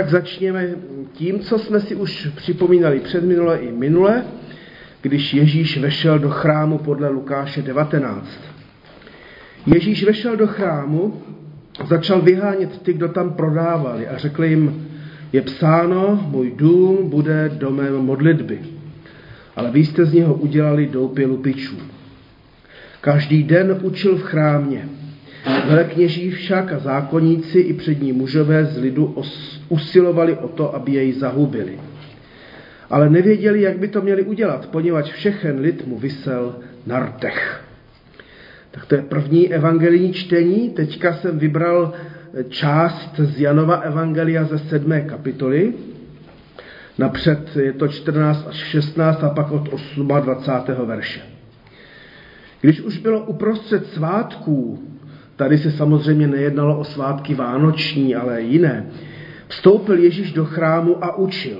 Tak začněme tím, co jsme si už připomínali před minule i minule, když Ježíš vešel do chrámu podle Lukáše 19. Ježíš vešel do chrámu, začal vyhánět ty, kdo tam prodávali a řekl jim, je psáno, můj dům bude domem modlitby, ale vy jste z něho udělali doupě lupičů. Každý den učil v chrámě. Velekněží však a zákonníci i přední mužové z lidu usilovali o to, aby jej zahubili. Ale nevěděli, jak by to měli udělat, poněvadž všechen lid mu vysel na rtech. Tak to je první evangelijní čtení. Teďka jsem vybral část z Janova evangelia ze sedmé kapitoly. Napřed je to 14 až 16 a pak od 28. verše. Když už bylo uprostřed svátků, tady se samozřejmě nejednalo o svátky vánoční, ale jiné, vstoupil Ježíš do chrámu a učil.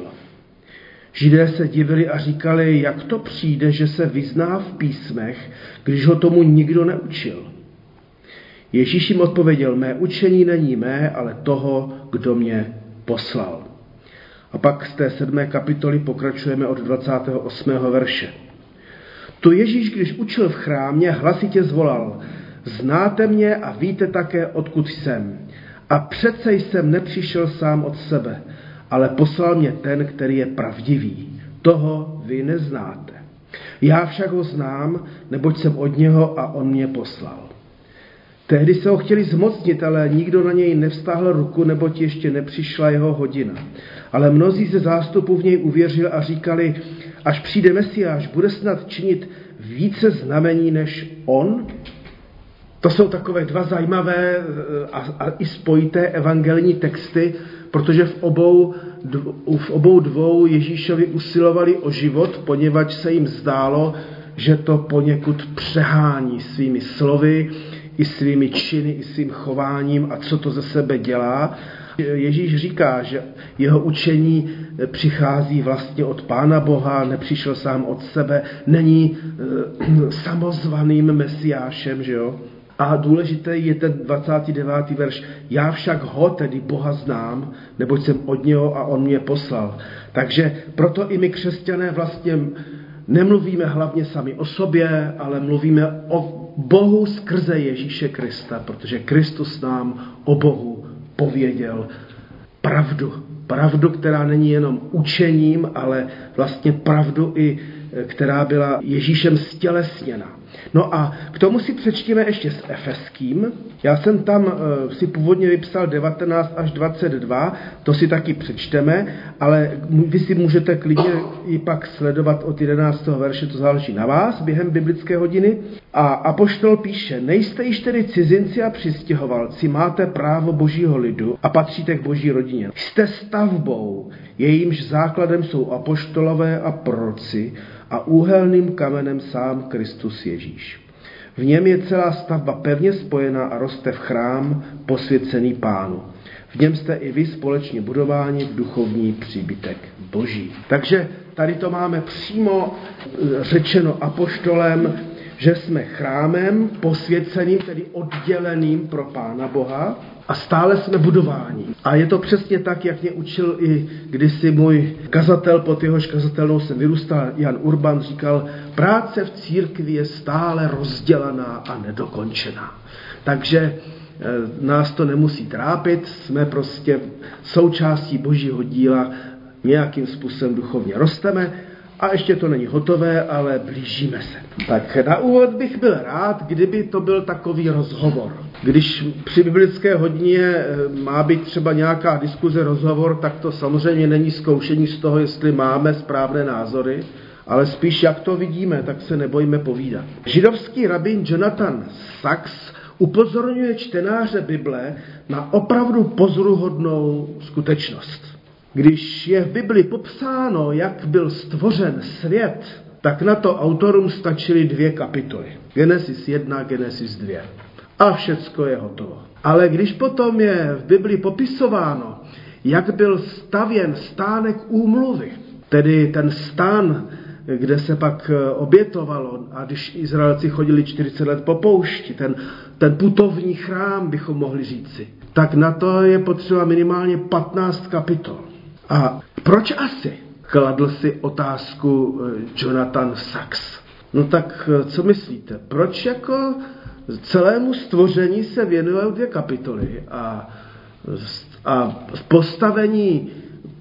Židé se divili a říkali, jak to přijde, že se vyzná v písmech, když ho tomu nikdo neučil. Ježíš jim odpověděl, mé učení není mé, ale toho, kdo mě poslal. A pak z té sedmé kapitoly pokračujeme od 28. verše. Tu Ježíš, když učil v chrámě, hlasitě zvolal, znáte mě a víte také, odkud jsem. A přece jsem nepřišel sám od sebe, ale poslal mě ten, který je pravdivý. Toho vy neznáte. Já však ho znám, neboť jsem od něho a on mě poslal. Tehdy se ho chtěli zmocnit, ale nikdo na něj nevstáhl ruku, neboť ještě nepřišla jeho hodina. Ale mnozí ze zástupu v něj uvěřili a říkali, až přijde Mesiáš, bude snad činit více znamení než on? To jsou takové dva zajímavé eh, a, a i spojité evangelní texty, protože v obou, v obou dvou Ježíšovi usilovali o život, poněvadž se jim zdálo, že to poněkud přehání svými slovy, i svými činy, i svým chováním a co to ze sebe dělá. Ježíš říká, že jeho učení přichází vlastně od Pána Boha, nepřišel sám od sebe, není e, samozvaným mesiášem, že jo? A důležité je ten 29. verš. Já však ho, tedy Boha znám, neboť jsem od něho a on mě poslal. Takže proto i my křesťané vlastně nemluvíme hlavně sami o sobě, ale mluvíme o Bohu skrze Ježíše Krista, protože Kristus nám o Bohu pověděl pravdu. Pravdu, která není jenom učením, ale vlastně pravdu i která byla Ježíšem stělesněna. No a k tomu si přečtíme ještě s Efeským. Já jsem tam eh, si původně vypsal 19 až 22, to si taky přečteme, ale vy si můžete klidně i pak sledovat od 11. verše, to záleží na vás během biblické hodiny. A Apoštol píše, nejste již tedy cizinci a přistěhovalci, máte právo božího lidu a patříte k boží rodině. Jste stavbou, jejímž základem jsou apoštolové a proroci, a úhelným kamenem sám Kristus Ježíš. V něm je celá stavba pevně spojená a roste v chrám posvěcený pánu. V něm jste i vy společně budováni v duchovní příbytek Boží. Takže tady to máme přímo e, řečeno apoštolem, že jsme chrámem posvěceným, tedy odděleným pro Pána Boha, a stále jsme budováni. A je to přesně tak, jak mě učil i kdysi můj kazatel, pod jehož kazatelnou jsem vyrůstal, Jan Urban, říkal, práce v církvi je stále rozdělaná a nedokončená. Takže e, nás to nemusí trápit, jsme prostě součástí božího díla, nějakým způsobem duchovně rosteme a ještě to není hotové, ale blížíme se. Tak na úvod bych byl rád, kdyby to byl takový rozhovor. Když při biblické hodině eh, má být třeba nějaká diskuze, rozhovor, tak to samozřejmě není zkoušení z toho, jestli máme správné názory, ale spíš jak to vidíme, tak se nebojíme povídat. Židovský rabin Jonathan Sachs upozorňuje čtenáře Bible na opravdu pozoruhodnou skutečnost. Když je v Bibli popsáno, jak byl stvořen svět, tak na to autorům stačily dvě kapitoly. Genesis 1, Genesis 2. A všecko je hotovo. Ale když potom je v Bibli popisováno, jak byl stavěn stánek úmluvy, tedy ten stán kde se pak eh, obětovalo. A když Izraelci chodili 40 let po poušti, ten, ten putovní chrám, bychom mohli říci, tak na to je potřeba minimálně 15 kapitol. A proč asi? Kladl si otázku eh, Jonathan Sachs. No tak eh, co myslíte? Proč jako celému stvoření se věnují dvě kapitoly a, a postavení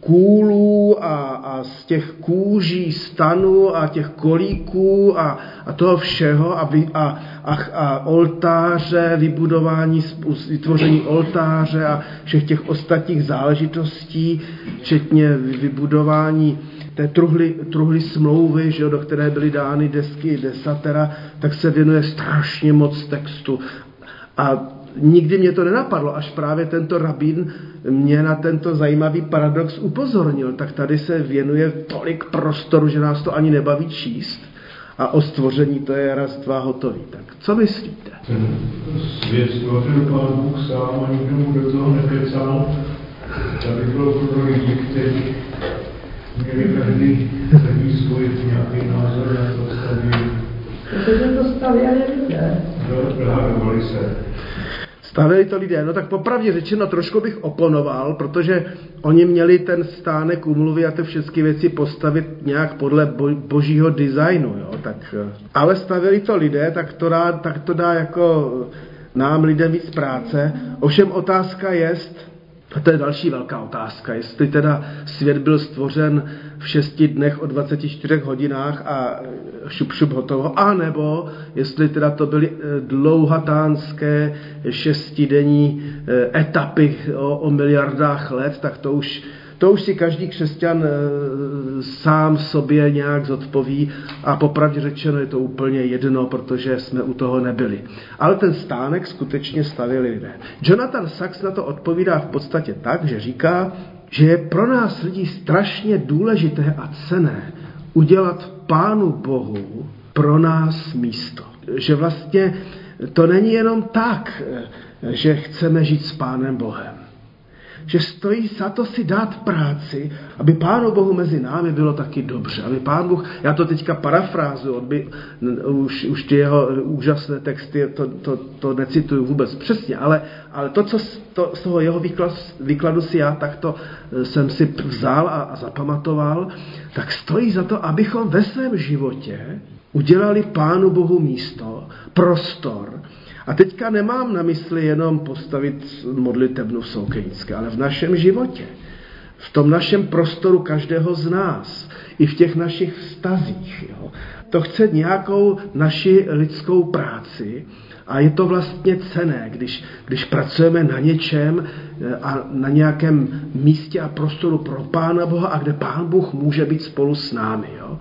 kůlů a, a z těch kůží stanu a těch kolíků a, a toho všeho a, vy, a, a, a oltáře, vybudování, vytvoření oltáře a všech těch ostatních záležitostí, včetně vybudování té truhly, truhly smlouvy, že jo, do které byly dány desky desatera, tak se věnuje strašně moc textu. A nikdy mě to nenapadlo, až právě tento rabín mě na tento zajímavý paradox upozornil. Tak tady se věnuje tolik prostoru, že nás to ani nebaví číst. A o stvoření to je raz, dva hotový. Tak co myslíte? Ten svět stvořil pán Bůh sám a nikdo mu do toho nekecal. Tady bylo pro lidi, kteří měli každý, každý svůj nějaký názor na to staví. Protože to stavěli lidé. Dohadovali se. Stavili to lidé. No tak popravdě řečeno, trošku bych oponoval, protože oni měli ten stánek umluvy a ty všechny věci postavit nějak podle božího designu. Jo? Tak, eh, ale stavili to lidé, tak to, dá, tak to dá jako nám lidem víc práce. Ovšem otázka je, a to je další velká otázka, jestli teda svět byl stvořen v šesti dnech o 24 hodinách a šup, šup hotovo, anebo jestli teda to byly eh, dlouhatánské šestidenní eh, etapy o, o miliardách let, tak to už to už si každý křesťan eh, sám sobě nějak zodpoví a popravdě řečeno je to úplně jedno, protože jsme u toho nebyli. Ale ten stánek skutečně stavili lidé. Jonathan Sachs na to odpovídá v podstatě tak, že říká, že je pro nás lidí strašně důležité a cené udělat Pánu Bohu pro nás místo. Že vlastně to není jenom tak, eh, že chceme žít s Pánem Bohem že stojí za to si dát práci, aby Pánu Bohu mezi námi bylo taky dobře. Aby Pán Bůh, já to teďka parafrázu, by, už, už ty jeho úžasné texty, to, to, to necituju vůbec přesně, ale, ale to, co to, z toho jeho výklad, výkladu si já takto eh, jsem si vzal a, a zapamatoval, tak stojí za to, abychom ve svém životě udělali Pánu Bohu místo, prostor, a teďka nemám na mysli jenom postavit modlitebnu v Soukenické, ale v našem životě, v tom našem prostoru každého z nás, i v těch našich vztazích. Jo. To chce nějakou naši lidskou práci a je to vlastně cené, když, když pracujeme na něčem eh, a na nějakém místě a prostoru pro Pána Boha a kde Pán Bůh může být spolu s námi. Jo.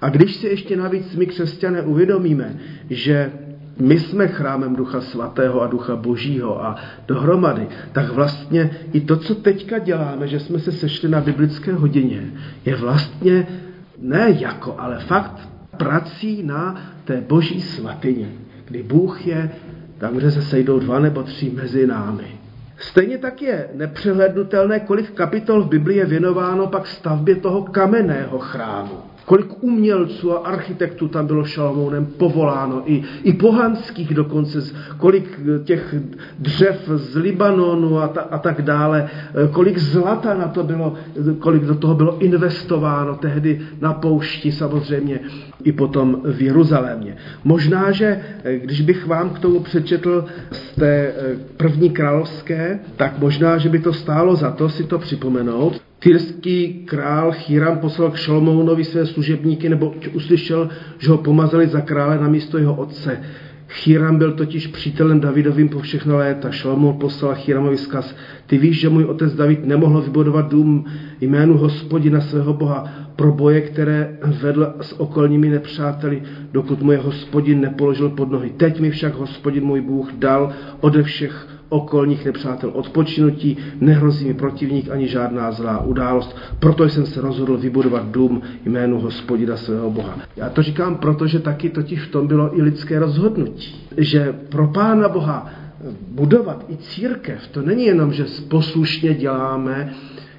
A když si ještě navíc my křesťané uvědomíme, že my jsme chrámem Ducha Svatého a Ducha Božího a dohromady, tak vlastně i to, co teďka děláme, že jsme se sešli na biblické hodině, je vlastně ne jako, ale fakt prací na té boží svatyni, kdy Bůh je tam, kde se sejdou dva nebo tři mezi námi. Stejně tak je nepřehlednutelné, kolik kapitol v Biblii je věnováno pak stavbě toho kamenného chrámu. Kolik umělců a architektů tam bylo Šalomounem povoláno, i, i pohanských dokonce, kolik těch dřev z Libanonu a, ta, a tak dále, kolik zlata na to bylo, kolik do toho bylo investováno tehdy na poušti samozřejmě i potom v Jeruzalémě. Možná, že když bych vám k tomu přečetl z té první královské, tak možná, že by to stálo za to si to připomenout. Tyrský král Chiram poslal k Šalomounovi své služebníky, nebo uslyšel, že ho pomazali za krále na místo jeho otce. Chiram byl totiž přítelem Davidovým po všechna léta. Šalomoun poslal Chiramovi vzkaz. Ty víš, že můj otec David nemohl vybudovat dům jménu hospodina svého boha pro boje, které vedl s okolními nepřáteli, dokud mu je hospodin nepoložil pod nohy. Teď mi však hospodin můj Bůh dal ode všech okolních nepřátel odpočinutí, nehrozí mi protivník ani žádná zlá událost. Proto jsem se rozhodl vybudovat dům jménu hospodina svého Boha. Já to říkám, protože taky totiž v tom bylo i lidské rozhodnutí, že pro Pána Boha budovat i církev, to není jenom, že poslušně děláme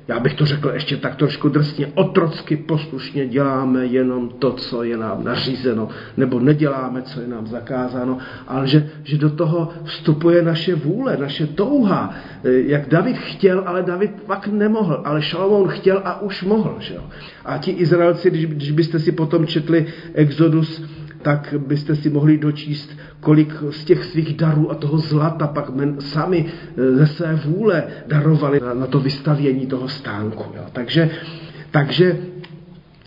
já bych to řekl ještě tak trošku drsně, otrocky poslušně děláme jenom to, co je nám nařízeno, nebo neděláme, co je nám zakázáno, ale že, že do toho vstupuje naše vůle, naše touha, eh, jak David chtěl, ale David pak nemohl, ale Šalomoun chtěl a už mohl. Že jo? A ti Izraelci, když, když byste si potom četli Exodus, tak byste si mohli dočíst, kolik z těch svých darů a toho zlata pak men, sami e, ze své vůle darovali na, na to vystavění toho stánku. Jo. Takže, takže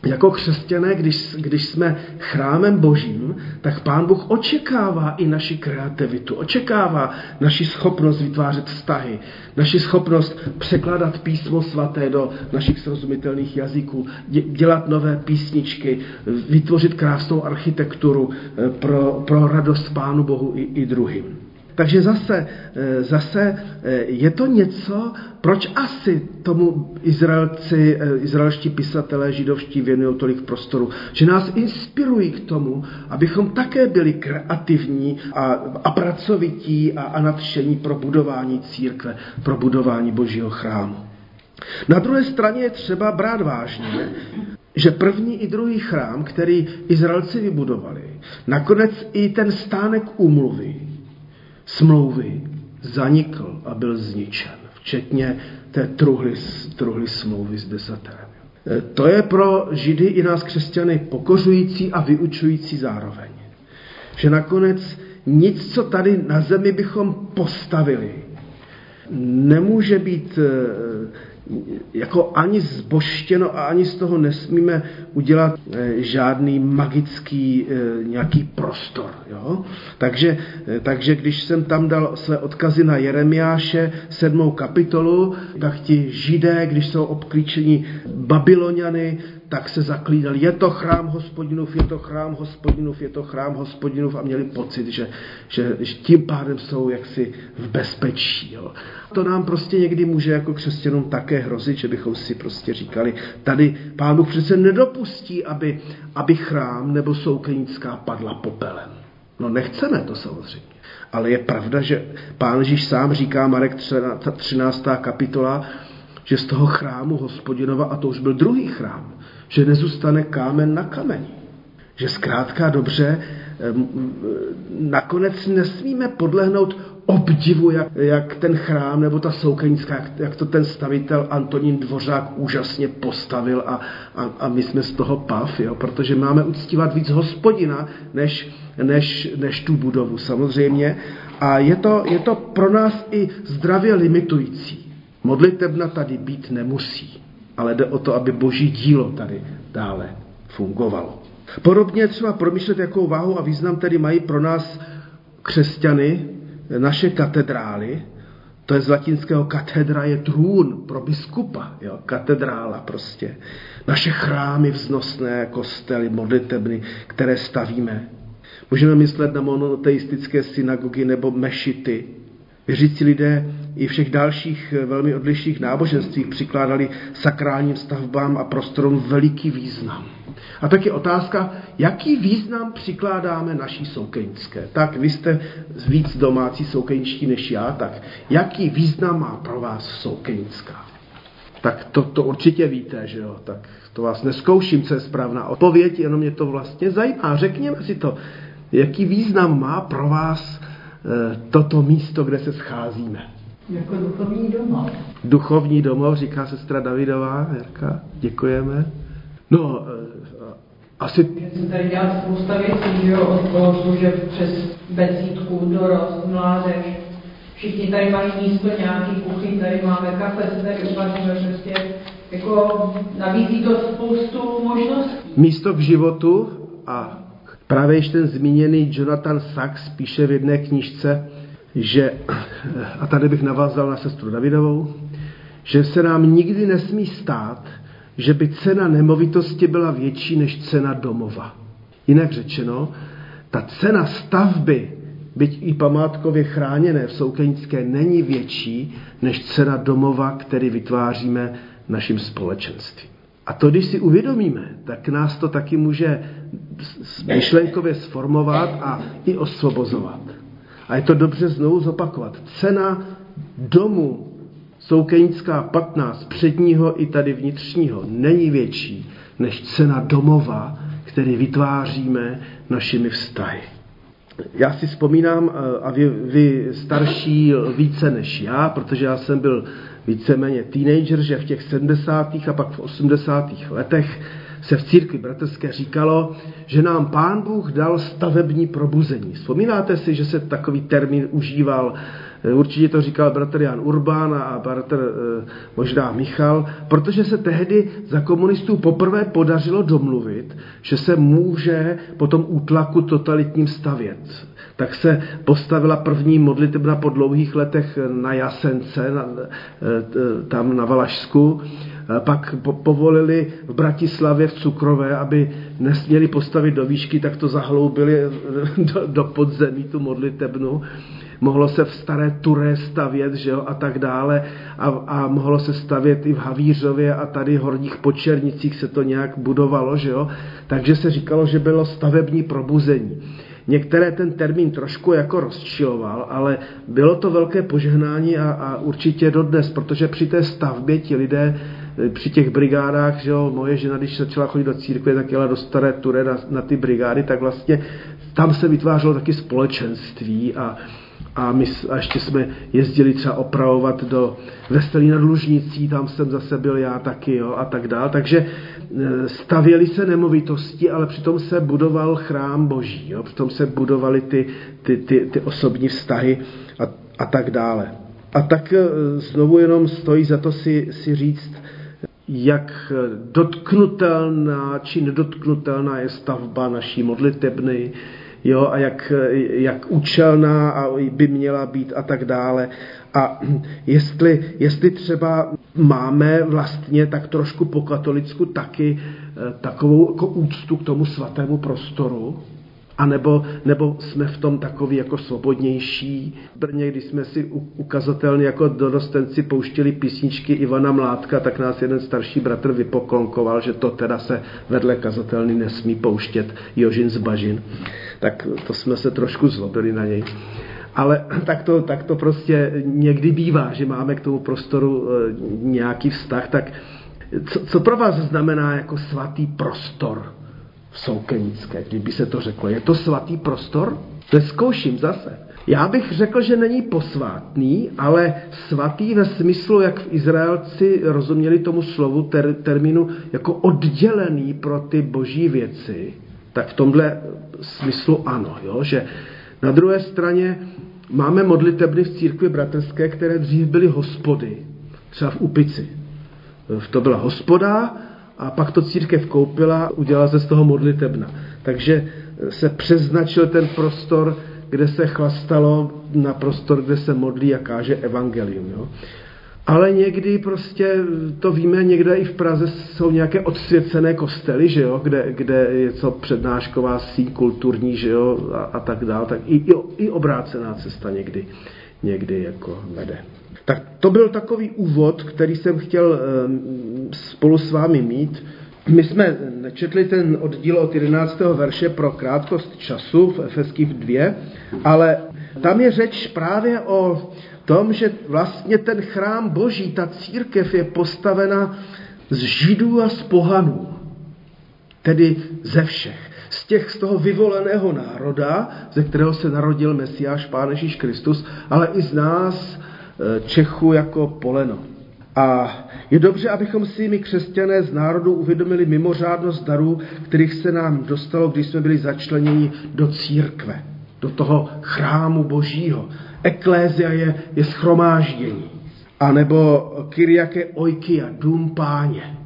jako křesťané, když, když jsme chrámem božím, tak pán Bůh očekává i naši kreativitu, očekává naši schopnost vytvářet vztahy, naši schopnost překládat písmo svaté do našich srozumitelných jazyků, dělat nové písničky, vytvořit krásnou architekturu eh, pro, pro radost pánu Bohu i, i druhým. Takže zase, eh, zase eh, je to něco, proč asi tomu Izraelci, eh, izraelští pisatelé židovští věnují tolik prostoru, že nás inspirují k tomu, abychom také byli kreativní a, a pracovití a, a nadšení pro budování církve, pro budování božího chrámu. Na druhé straně je třeba brát vážně, že první i druhý chrám, který Izraelci vybudovali, nakonec i ten stánek úmluvy, smlouvy zanikl a byl zničen, včetně té truhly, truhly smlouvy s desaterem. E, to je pro Židy i nás křesťany pokořující a vyučující zároveň. Že nakonec nic, co tady na zemi bychom postavili, nemůže být e, jako ani zboštěno a ani z toho nesmíme udělat eh, žádný magický eh, nějaký prostor. Jo? Takže, eh, takže když jsem tam dal své odkazy na Jeremiáše, sedmou kapitolu, tak ti židé, když jsou obklíčeni Babyloniany, tak se zaklídali, je to chrám hospodinův, je to chrám hospodinův, je to chrám hospodinův a měli pocit, že, že, že tím pádem jsou jaksi v bezpečí. Jo. To nám prostě někdy může jako křesťanům také hrozit, že bychom si prostě říkali, tady pán Bůh přece nedopustí, aby, aby chrám nebo soukenická padla popelem. No nechceme to samozřejmě. Ale je pravda, že pán Ježíš sám říká, Marek 13. kapitola, že z toho chrámu hospodinova, a to už byl druhý chrám, že nezůstane kámen na kameni. Že zkrátka dobře, nakonec nesmíme podlehnout obdivu, jak, jak ten chrám nebo ta soukenická, jak, jak to ten stavitel Antonín Dvořák úžasně postavil a, a, a my jsme z toho pav, jo, protože máme uctívat víc hospodina, než, než, než tu budovu samozřejmě. A je to, je to pro nás i zdravě limitující. Modlitebna tady být nemusí ale jde o to, aby boží dílo tady dále fungovalo. Podobně třeba promýšlet, jakou váhu a význam tedy mají pro nás křesťany naše katedrály, to je z latinského katedra je trůn pro biskupa, jo, katedrála prostě. Naše chrámy vznosné, kostely, modlitebny, které stavíme. Můžeme myslet na monoteistické synagogy nebo mešity, Věřící lidé i všech dalších eh, velmi odlišných náboženstvích přikládali sakrálním stavbám a prostorům veliký význam. A tak je otázka, jaký význam přikládáme naší soukeňské. Tak vy jste víc domácí soukeňští než já, tak jaký význam má pro vás soukeňská? Tak to, to určitě víte, že jo? Tak to vás neskouším, co je správná odpověď, jenom mě to vlastně zajímá. Řekněme si to, jaký význam má pro vás toto místo, kde se scházíme. Jako duchovní domov. Duchovní domov, říká sestra Davidová, Jarka, děkujeme. No, eh, asi... Já jsem tady dělal spousta věcí, že jo, od toho služeb přes becítku, dorost, mládež. Všichni tady mají místo, nějaký kuchyň, tady máme kafe, se tady uvaříme prostě. Jako nabízí to spoustu možností. Místo k životu a Právě již ten zmíněný Jonathan Sachs píše v jedné knižce, že, a tady bych navázal na sestru Davidovou, že se nám nikdy nesmí stát, že by cena nemovitosti byla větší než cena domova. Jinak řečeno, ta cena stavby, byť i památkově chráněné v Soukenické, není větší než cena domova, který vytváříme naším společenstvím. A to, když si uvědomíme, tak nás to taky může myšlenkově sformovat a i osvobozovat. A je to dobře znovu zopakovat. Cena domu soukenická 15 předního i tady vnitřního není větší než cena domova, který vytváříme našimi vztahy. Já si vzpomínám, eh, a vy, vy starší více než já, protože já jsem byl víceméně teenager, že v těch 70. a pak v 80. letech se v církvi bratrské říkalo, že nám pán Bůh dal stavební probuzení. Vzpomínáte si, že se takový termín užíval Eh, určitě to říkal bratr Jan Urbán a bratr eh, možná Michal, protože se tehdy za komunistů poprvé podařilo domluvit, že se může po tom útlaku totalitním stavět. Tak se postavila první modlitebna po dlouhých letech na Jasence, eh, tam na Valašsku. Pak povolili v Bratislavě v Cukrové, aby nesměli postavit do výšky, tak to zahloubili do, do podzemí tu modlitebnu mohlo se v staré Turé stavět, že jo, a tak dále. A, a mohlo se stavět i v Havířově a tady v Horních Počernicích se to nějak budovalo, že jo. Takže se říkalo, že bylo stavební probuzení. Některé ten termín trošku jako rozčiloval, ale bylo to velké požehnání a, a určitě dodnes, protože při té stavbě ti lidé při těch brigádách, že jo, moje žena, když začala chodit do církve, tak jela do staré Ture na, na ty brigády, tak vlastně tam se vytvářelo taky společenství a, a my a ještě jsme jezdili třeba opravovat do Vestelí nad Lužnicí, tam jsem zase byl já taky jo, a tak dále. Takže e, stavěly se nemovitosti, ale přitom se budoval chrám boží, jo, přitom se budovaly ty, ty, ty, ty osobní vztahy a, a tak dále. A tak e, znovu jenom stojí za to si, si říct, jak dotknutelná či nedotknutelná je stavba naší modlitebny, jo, a jak, jak účelná by měla být a tak dále. A jestli, jestli třeba máme vlastně tak trošku po katolicku taky eh, takovou jako úctu k tomu svatému prostoru, a nebo, nebo jsme v tom takový jako svobodnější. V Brně, když jsme si ukazatelně jako dorostenci pouštili písničky Ivana Mládka, tak nás jeden starší bratr vypoklonkoval, že to teda se vedle kazatelny nesmí pouštět Jožin z Bažin. Tak to jsme se trošku zlobili na něj. Ale tak to, tak to prostě někdy bývá, že máme k tomu prostoru e, nějaký vztah. Tak co, co pro vás znamená jako svatý prostor? Soukenické, kdyby se to řeklo. Je to svatý prostor? Zkouším zase. Já bych řekl, že není posvátný, ale svatý ve smyslu, jak v Izraelci rozuměli tomu slovu, ter, termínu, jako oddělený pro ty boží věci, tak v tomhle smyslu ano, jo? že na druhé straně máme modlitebny v církvi bratrské, které dřív byly hospody, třeba v Upici. To byla hospoda a pak to církev koupila, udělala se z toho modlitebna. Takže se přeznačil ten prostor, kde se chlastalo na prostor, kde se modlí a káže evangelium. Jo? Ale někdy prostě, to víme, někde i v Praze jsou nějaké odsvěcené kostely, že jo, kde, kde je co přednášková síň kulturní, že jo, a, a tak dále, tak i, i, i obrácená cesta někdy, někdy jako vede. Tak to byl takový úvod, který jsem chtěl ehm, spolu s vámi mít. My jsme nečetli ten oddíl od 11. verše pro krátkost času v Efeských 2, ale tam je řeč právě o tom, že vlastně ten chrám boží, ta církev je postavena z židů a z pohanů, tedy ze všech. Z těch, z toho vyvoleného národa, ze kterého se narodil Mesiáš, Pán Ježíš Kristus, ale i z nás, Eh, Čechu jako poleno. A je dobře, abychom si my křesťané z národu uvědomili mimořádnost darů, kterých se nám dostalo, když jsme byli začleněni do církve, do toho chrámu božího. Eklézia je, je schromáždění. A nebo Kyriake Oikia, dům páně.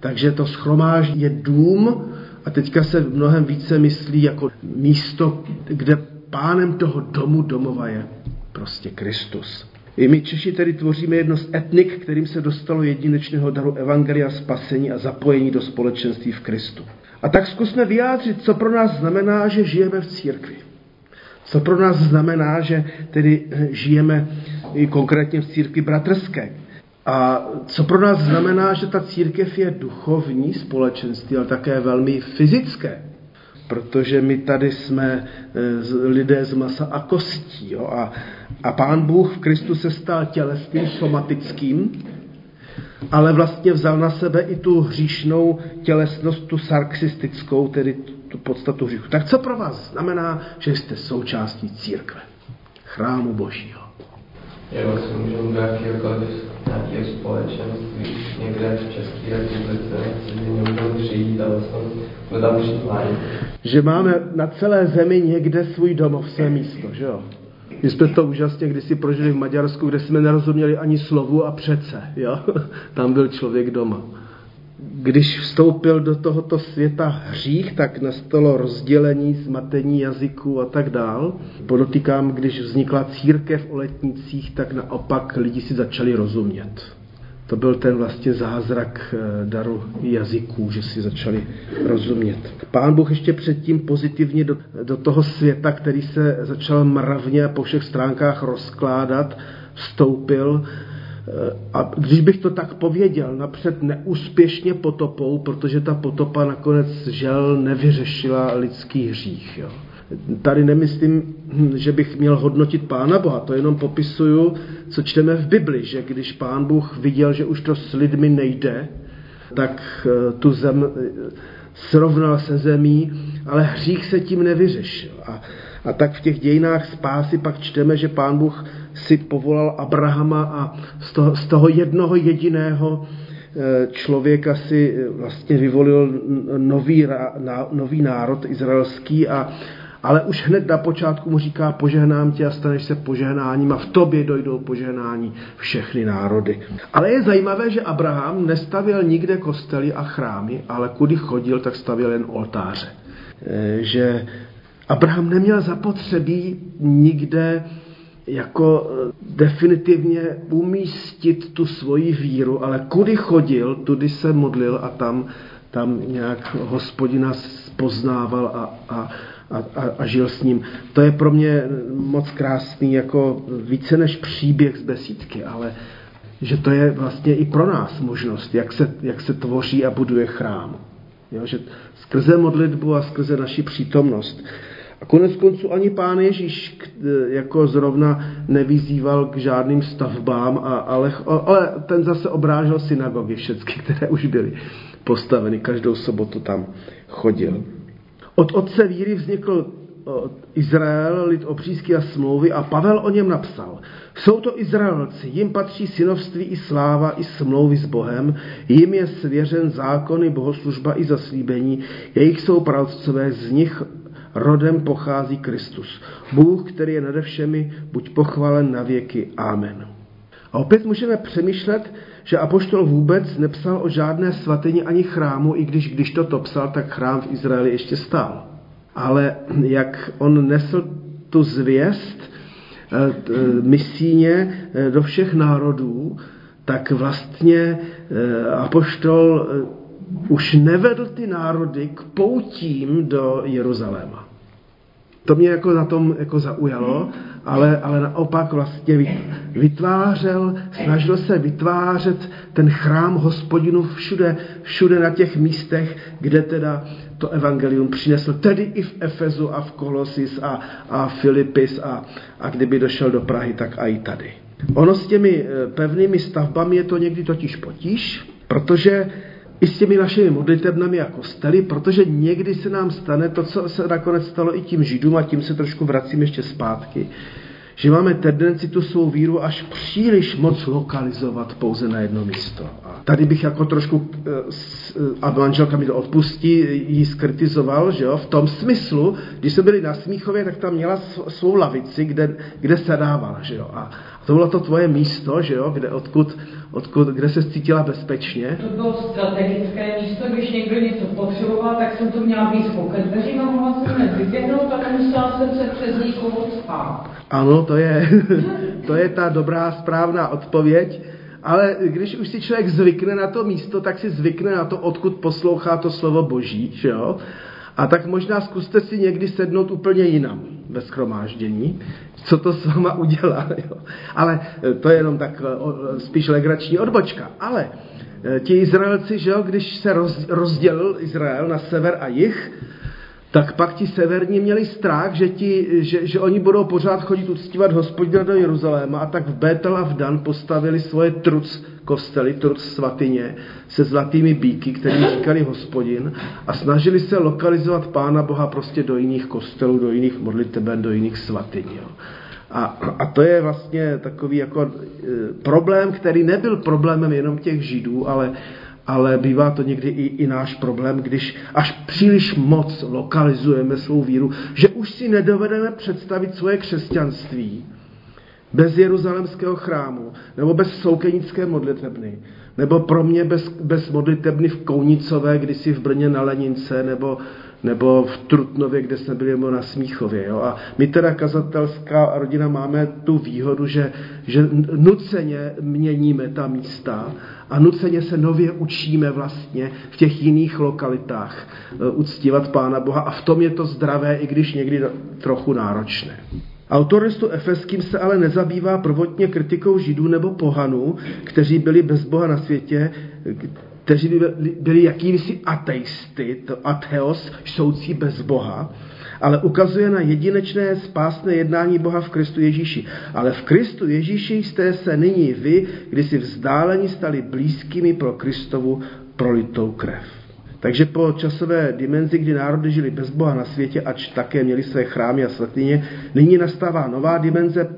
Takže to schromáždění je dům a teďka se mnohem více myslí jako místo, kde pánem toho domu domova je prostě Kristus. I my Češi tedy tvoříme jedno z etnik, kterým se dostalo jedinečného daru evangelia, spasení a zapojení do společenství v Kristu. A tak zkusme vyjádřit, co pro nás znamená, že žijeme v církvi. Co pro nás znamená, že tedy eh, žijeme i konkrétně v církvi bratrské. A co pro nás znamená, že ta církev je duchovní společenství, ale také velmi fyzické. Protože my tady jsme e, lidé z masa a kostí. Jo? A, a pán Bůh v Kristu se stal tělesným, somatickým, ale vlastně vzal na sebe i tu hříšnou tělesnost, tu sarxistickou, tedy tu podstatu hříchu. Tak co pro vás znamená, že jste součástí církve, chrámu Božího? Je vlastně můžeme jakýkoliv nějakého společenství někde v České republice, že můžeme přijít a vlastně tam přijímají. Že máme na celé zemi někde svůj domov, své místo, že jo? My jsme to úžasně kdysi prožili v Maďarsku, kde jsme nerozuměli ani slovu a přece, jo? Tam byl člověk doma. Když vstoupil do tohoto světa hřích, tak nastalo rozdělení, zmatení jazyků a tak dál. Podotýkám, když vznikla církev o letnicích, tak naopak lidi si začali rozumět. To byl ten vlastně zázrak eh, daru jazyků, že si začali rozumět. Pán Bůh ještě předtím pozitivně do, do toho světa, který se začal mravně po všech stránkách rozkládat, vstoupil a když bych to tak pověděl, napřed neúspěšně potopou, protože ta potopa nakonec žel nevyřešila lidský hřích. Jo. Tady nemyslím, že bych měl hodnotit Pána Boha, to jenom popisuju, co čteme v Bibli, že když Pán Bůh viděl, že už to s lidmi nejde, tak eh, tu zem eh, srovnal se zemí, ale hřích se tím nevyřešil. A, a tak v těch dějinách spásy pak čteme, že Pán Bůh si povolal Abrahama a z toho, z toho jednoho jediného eh, člověka si eh, vlastně vyvolil nový, nový národ izraelský a ale už hned na počátku mu říká, požehnám tě a staneš se požehnáním a v tobě dojdou požehnání všechny národy. Ale je zajímavé, že Abraham nestavil nikde kostely a chrámy, ale kudy chodil, tak stavil jen oltáře. Eh, že Abraham neměl zapotřebí nikde jako eh, definitivně umístit tu svoji víru, ale kudy chodil, tudy se modlil a tam, tam nějak hospodina poznával a, a, a, a žil s ním. To je pro mě moc krásný, jako více než příběh z besídky, ale že to je vlastně i pro nás možnost, jak se, jak se tvoří a buduje chrám. Jo, že skrze modlitbu a skrze naši přítomnost. A konec konců ani pán Ježíš jako zrovna nevyzýval k žádným stavbám, a, ale, ale ten zase obrážel synagogy všechny, které už byly postaveny. Každou sobotu tam chodil. Od otce víry vznikl Izrael, lid opřísky a smlouvy a Pavel o něm napsal. Jsou to Izraelci, jim patří synovství i sláva i smlouvy s Bohem, jim je svěřen zákony, bohoslužba i zaslíbení, jejich jsou pravcové, z nich rodem pochází Kristus. Bůh, který je nade všemi, buď pochvalen na věky. Amen. A opět můžeme přemýšlet, že Apoštol vůbec nepsal o žádné svatyni ani chrámu, i když, když to psal, tak chrám v Izraeli ještě stál. Ale jak on nesl tu zvěst eh, misíně eh, do všech národů, tak vlastně eh, Apoštol už nevedl ty národy k poutím do Jeruzaléma. To mě jako na tom jako zaujalo, ale, ale naopak vlastně vytvářel, snažil se vytvářet ten chrám hospodinu všude, všude na těch místech, kde teda to evangelium přinesl, tedy i v Efezu a v Kolosis a, a Filipis a, a kdyby došel do Prahy, tak i tady. Ono s těmi eh, pevnými stavbami je to někdy totiž potíž, protože i s těmi našimi modlitebnami a kostely, protože někdy se nám stane to, co se nakonec stalo i tím židům a tím se trošku vracím ještě zpátky, že máme tendenci tu svou víru až příliš moc lokalizovat pouze na jedno místo. A tady bych jako trošku, eh, eh, a manželka mi to odpustí, jí skritizoval, že jo, v tom smyslu, když jsme byli na Smíchově, tak tam měla svou lavici, kde, kde sedávala, že jo. A to bylo to tvoje místo, že jo, kde, odkud, odkud, kde se cítila bezpečně. To bylo strategické místo, když někdo něco potřeboval, tak jsem to měla blízko ke dveřím a mohla jsem hned vyběhnout a nemusela jsem se přes nikoho spát. Ano, to je, to je ta dobrá, správná odpověď. Ale když už si člověk zvykne na to místo, tak si zvykne na to, odkud poslouchá to slovo Boží. Že jo? A tak možná zkuste si někdy sednout úplně jinam ve schromáždění, co to s váma udělá. Jo. Ale e, to je jenom tak e, spíš legrační odbočka. Ale e, ti Izraelci, že jo, když se roz, rozdělil Izrael na sever a jih, tak pak ti severní měli strach, že, ti, že, že oni budou pořád chodit uctívat hospodina do Jeruzaléma a tak v Betel a v Dan postavili svoje truc kostely, truc svatyně se zlatými bíky, který říkali hospodin a snažili se lokalizovat Pána Boha prostě do jiných kostelů, do jiných modliteben, do jiných svatyň. Jo. A, a to je vlastně takový jako e, problém, který nebyl problémem jenom těch židů, ale, ale bývá to někdy i, i náš problém, když až příliš moc lokalizujeme svou víru, že už si nedovedeme představit svoje křesťanství bez jeruzalemského chrámu, nebo bez soukenické modlitebny, nebo pro mě bez, bez modlitebny v Kounicové, kdysi v Brně na Lenince, nebo, nebo v Trutnově, kde jsme byli na Smíchově. Jo? A my teda kazatelská rodina máme tu výhodu, že, že nuceně měníme ta místa a nuceně se nově učíme vlastně v těch jiných lokalitách e, uctívat Pána Boha a v tom je to zdravé, i když někdy trochu náročné. Autor listu Efeským se ale nezabývá prvotně kritikou židů nebo pohanů, kteří byli bez Boha na světě, kteří by byli jakýmsi ateisty, to ateos, soucí bez Boha, ale ukazuje na jedinečné spásné jednání Boha v Kristu Ježíši. Ale v Kristu Ježíši jste se nyní vy, kdy si vzdáleni stali blízkými pro Kristovu prolitou krev. Takže po časové dimenzi, kdy národy žili bez Boha na světě, ač také měli své chrámy a svatyně, nyní nastává nová dimenze,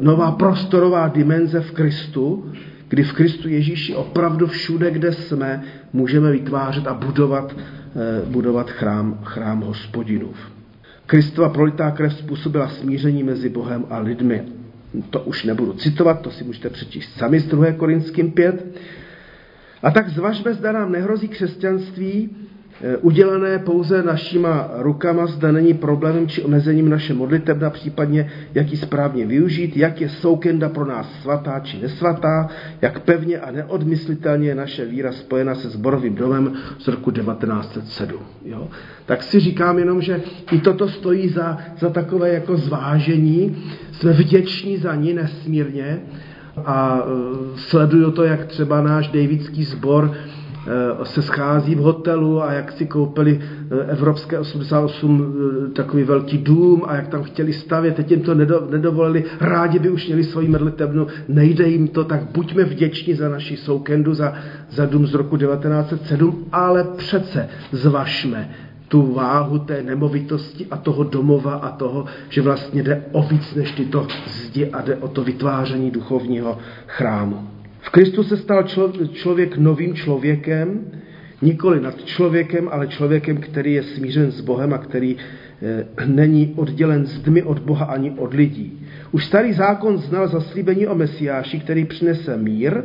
nová prostorová dimenze v Kristu, kdy v Kristu Ježíši opravdu všude, kde jsme, můžeme vytvářet a budovat, eh, budovat chrám, chrám hospodinův. Kristova prolitá krev způsobila smíření mezi Bohem a lidmi. To už nebudu citovat, to si můžete přečíst sami z 2. Korinským 5. A tak zvažme, zda nám nehrozí křesťanství, Eh, udělané pouze našima rukama, zda není problémem či omezením naše modlitebna, případně jak ji správně využít, jak je soukenda pro nás svatá či nesvatá, jak pevně a neodmyslitelně je naše víra spojena se zborovým domem z roku 1907. Jo? Tak si říkám jenom, že i toto stojí za, za takové jako zvážení. Jsme vděční za ní nesmírně a eh, sleduju to, jak třeba náš Davidský sbor Eh, se schází v hotelu a jak si koupili eh, Evropské 88 eh, takový velký dům a jak tam chtěli stavět, teď jim to nedovolili, rádi by už měli svoji medlitebnu, nejde jim to, tak buďme vděční za naši soukendu, za, za dům z roku 1907, ale přece zvažme, tu váhu té nemovitosti a toho domova a toho, že vlastně jde o víc než tyto zdi a jde o to vytváření duchovního chrámu. V Kristu se stal člověk novým člověkem, nikoli nad člověkem, ale člověkem, který je smířen s Bohem a který eh, není oddělen zdmi od Boha ani od lidí. Už starý zákon znal zaslíbení o Mesiáši, který přinese mír.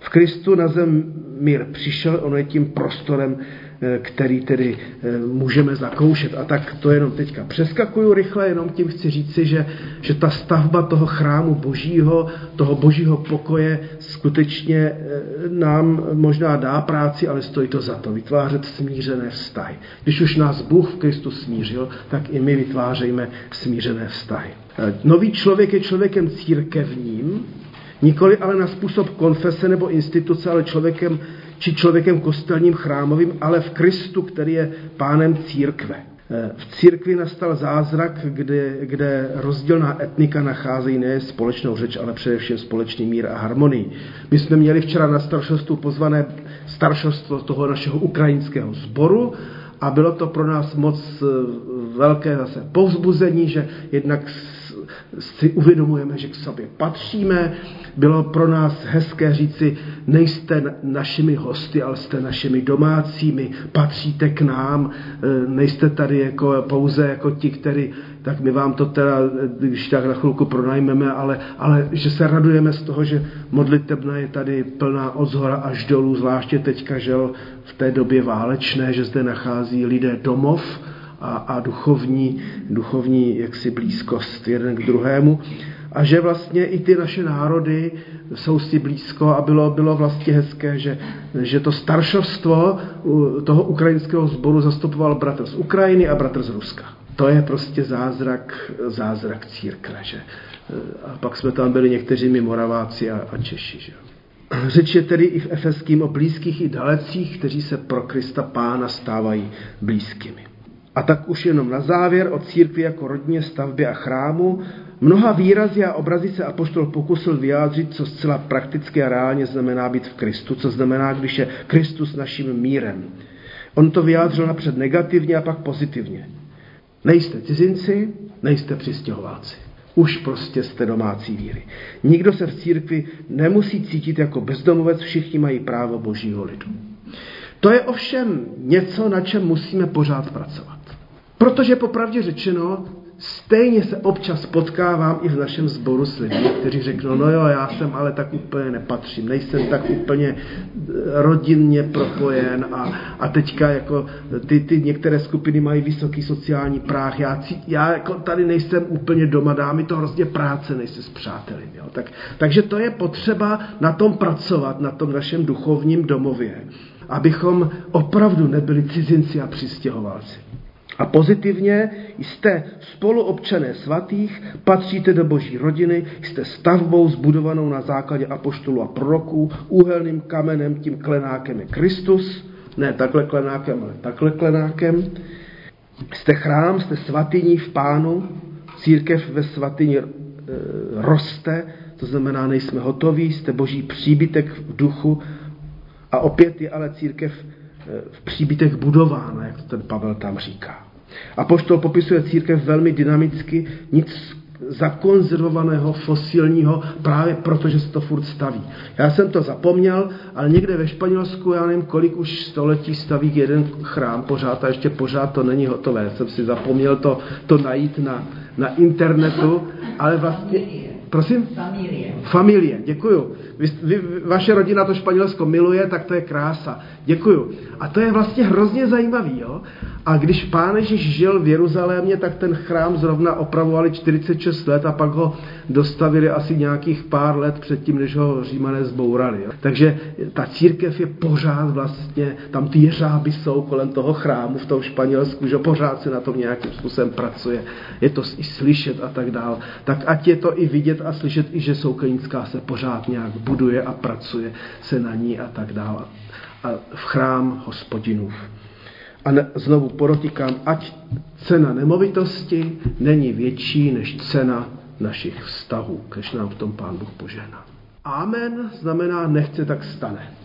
V Kristu na zem mír přišel, on je tím prostorem který tedy eh, můžeme zakoušet. A tak to jenom teďka přeskakuju rychle, jenom tím chci říci, že, že ta stavba toho chrámu božího, toho božího pokoje skutečně eh, nám možná dá práci, ale stojí to za to, vytvářet smířené vztahy. Když už nás Bůh v Kristu smířil, tak i my vytvářejme smířené vztahy. Nový člověk je člověkem církevním, nikoli ale na způsob konfese nebo instituce, ale člověkem či člověkem kostelním chrámovým, ale v Kristu, který je pánem církve. Eh, v církvi nastal zázrak, kde, kde rozdílná etnika nacházejí ne společnou řeč, ale především společný mír a harmonii. My jsme měli včera na staršostu pozvané staršostvo toho našeho ukrajinského sboru a bylo to pro nás moc eh, velké zase povzbuzení, že jednak si uvědomujeme, že k sobě patříme. Bylo pro nás hezké říci, nejste našimi hosty, ale jste našimi domácími, patříte k nám, e, nejste tady jako, pouze jako ti, kteří, tak my vám to teda, když tak na chvilku pronajmeme, ale, ale že se radujeme z toho, že modlitebna je tady plná od zhora až dolů, zvláště teďka, že v té době válečné, že zde nachází lidé domov, a, a duchovní, duchovní jaksi blízkost jeden k druhému. A že vlastně i ty naše národy jsou si blízko a bylo, bylo vlastně hezké, že, že to staršovstvo toho ukrajinského sboru zastupoval bratr z Ukrajiny a bratr z Ruska. To je prostě zázrak, zázrak církve. Že? A pak jsme tam byli někteří mi Moraváci a, a Češi. Že? Řeč je tedy i v Efeským o blízkých i dalecích, kteří se pro Krista Pána stávají blízkými. A tak už jenom na závěr o církvi jako rodině, stavbě a chrámu. Mnoha výrazy a obrazy se apoštol pokusil vyjádřit, co zcela prakticky a reálně znamená být v Kristu, co znamená, když je Kristus naším mírem. On to vyjádřil napřed negativně a pak pozitivně. Nejste cizinci, nejste přistěhováci. Už prostě jste domácí víry. Nikdo se v církvi nemusí cítit jako bezdomovec, všichni mají právo božího lidu. To je ovšem něco, na čem musíme pořád pracovat. Protože popravdě řečeno, stejně se občas potkávám i v našem sboru s lidmi, kteří řeknou, no jo, já jsem ale tak úplně nepatřím, nejsem tak úplně eh, rodinně propojen a, a teďka jako ty, ty některé skupiny mají vysoký sociální práh, já, já jako tady nejsem úplně doma, dá mi to hrozně práce, nejsem s přáteli. Jo. Tak, takže to je potřeba na tom pracovat, na tom našem duchovním domově, abychom opravdu nebyli cizinci a přistěhovalci. A pozitivně jste spoluobčané svatých, patříte do boží rodiny, jste stavbou zbudovanou na základě apoštolů a proroků, úhelným kamenem, tím klenákem je Kristus, ne takhle klenákem, ale takhle klenákem. Jste chrám, jste svatyní v pánu, církev ve svatyni e, roste, to znamená, nejsme hotoví, jste boží příbytek v duchu a opět je ale církev e, v příbytek budována, jak to ten Pavel tam říká. A poštol popisuje církev velmi dynamicky, nic zakonzervovaného, fosilního, právě protože se to furt staví. Já jsem to zapomněl, ale někde ve Španělsku, já nevím, kolik už století staví jeden chrám pořád a ještě pořád to není hotové. Jsem si zapomněl to, to najít na, na internetu, ale vlastně... Prosím? Familie. Familie, děkuju. Vy, vy, vaše rodina to Španělsko miluje, tak to je krása. Děkuju. A to je vlastně hrozně zajímavý. Jo? A když pán Ježíš žil v Jeruzalémě, tak ten chrám zrovna opravovali 46 let a pak ho dostavili asi nějakých pár let předtím, než ho římané zbourali. Jo? Takže ta církev je pořád vlastně, tam ty jeřáby jsou kolem toho chrámu v tom Španělsku, že pořád se na tom nějakým způsobem pracuje. Je to i slyšet a tak dál. Tak ať je to i vidět a slyšet, i že Soukenická se pořád nějak buduje a pracuje se na ní a tak dále. A v chrám hospodinův. A ne, znovu podotýkám, ať cena nemovitosti není větší než cena našich vztahů, když nám v tom Pán Bůh požehná. Amen znamená nechce, tak stane.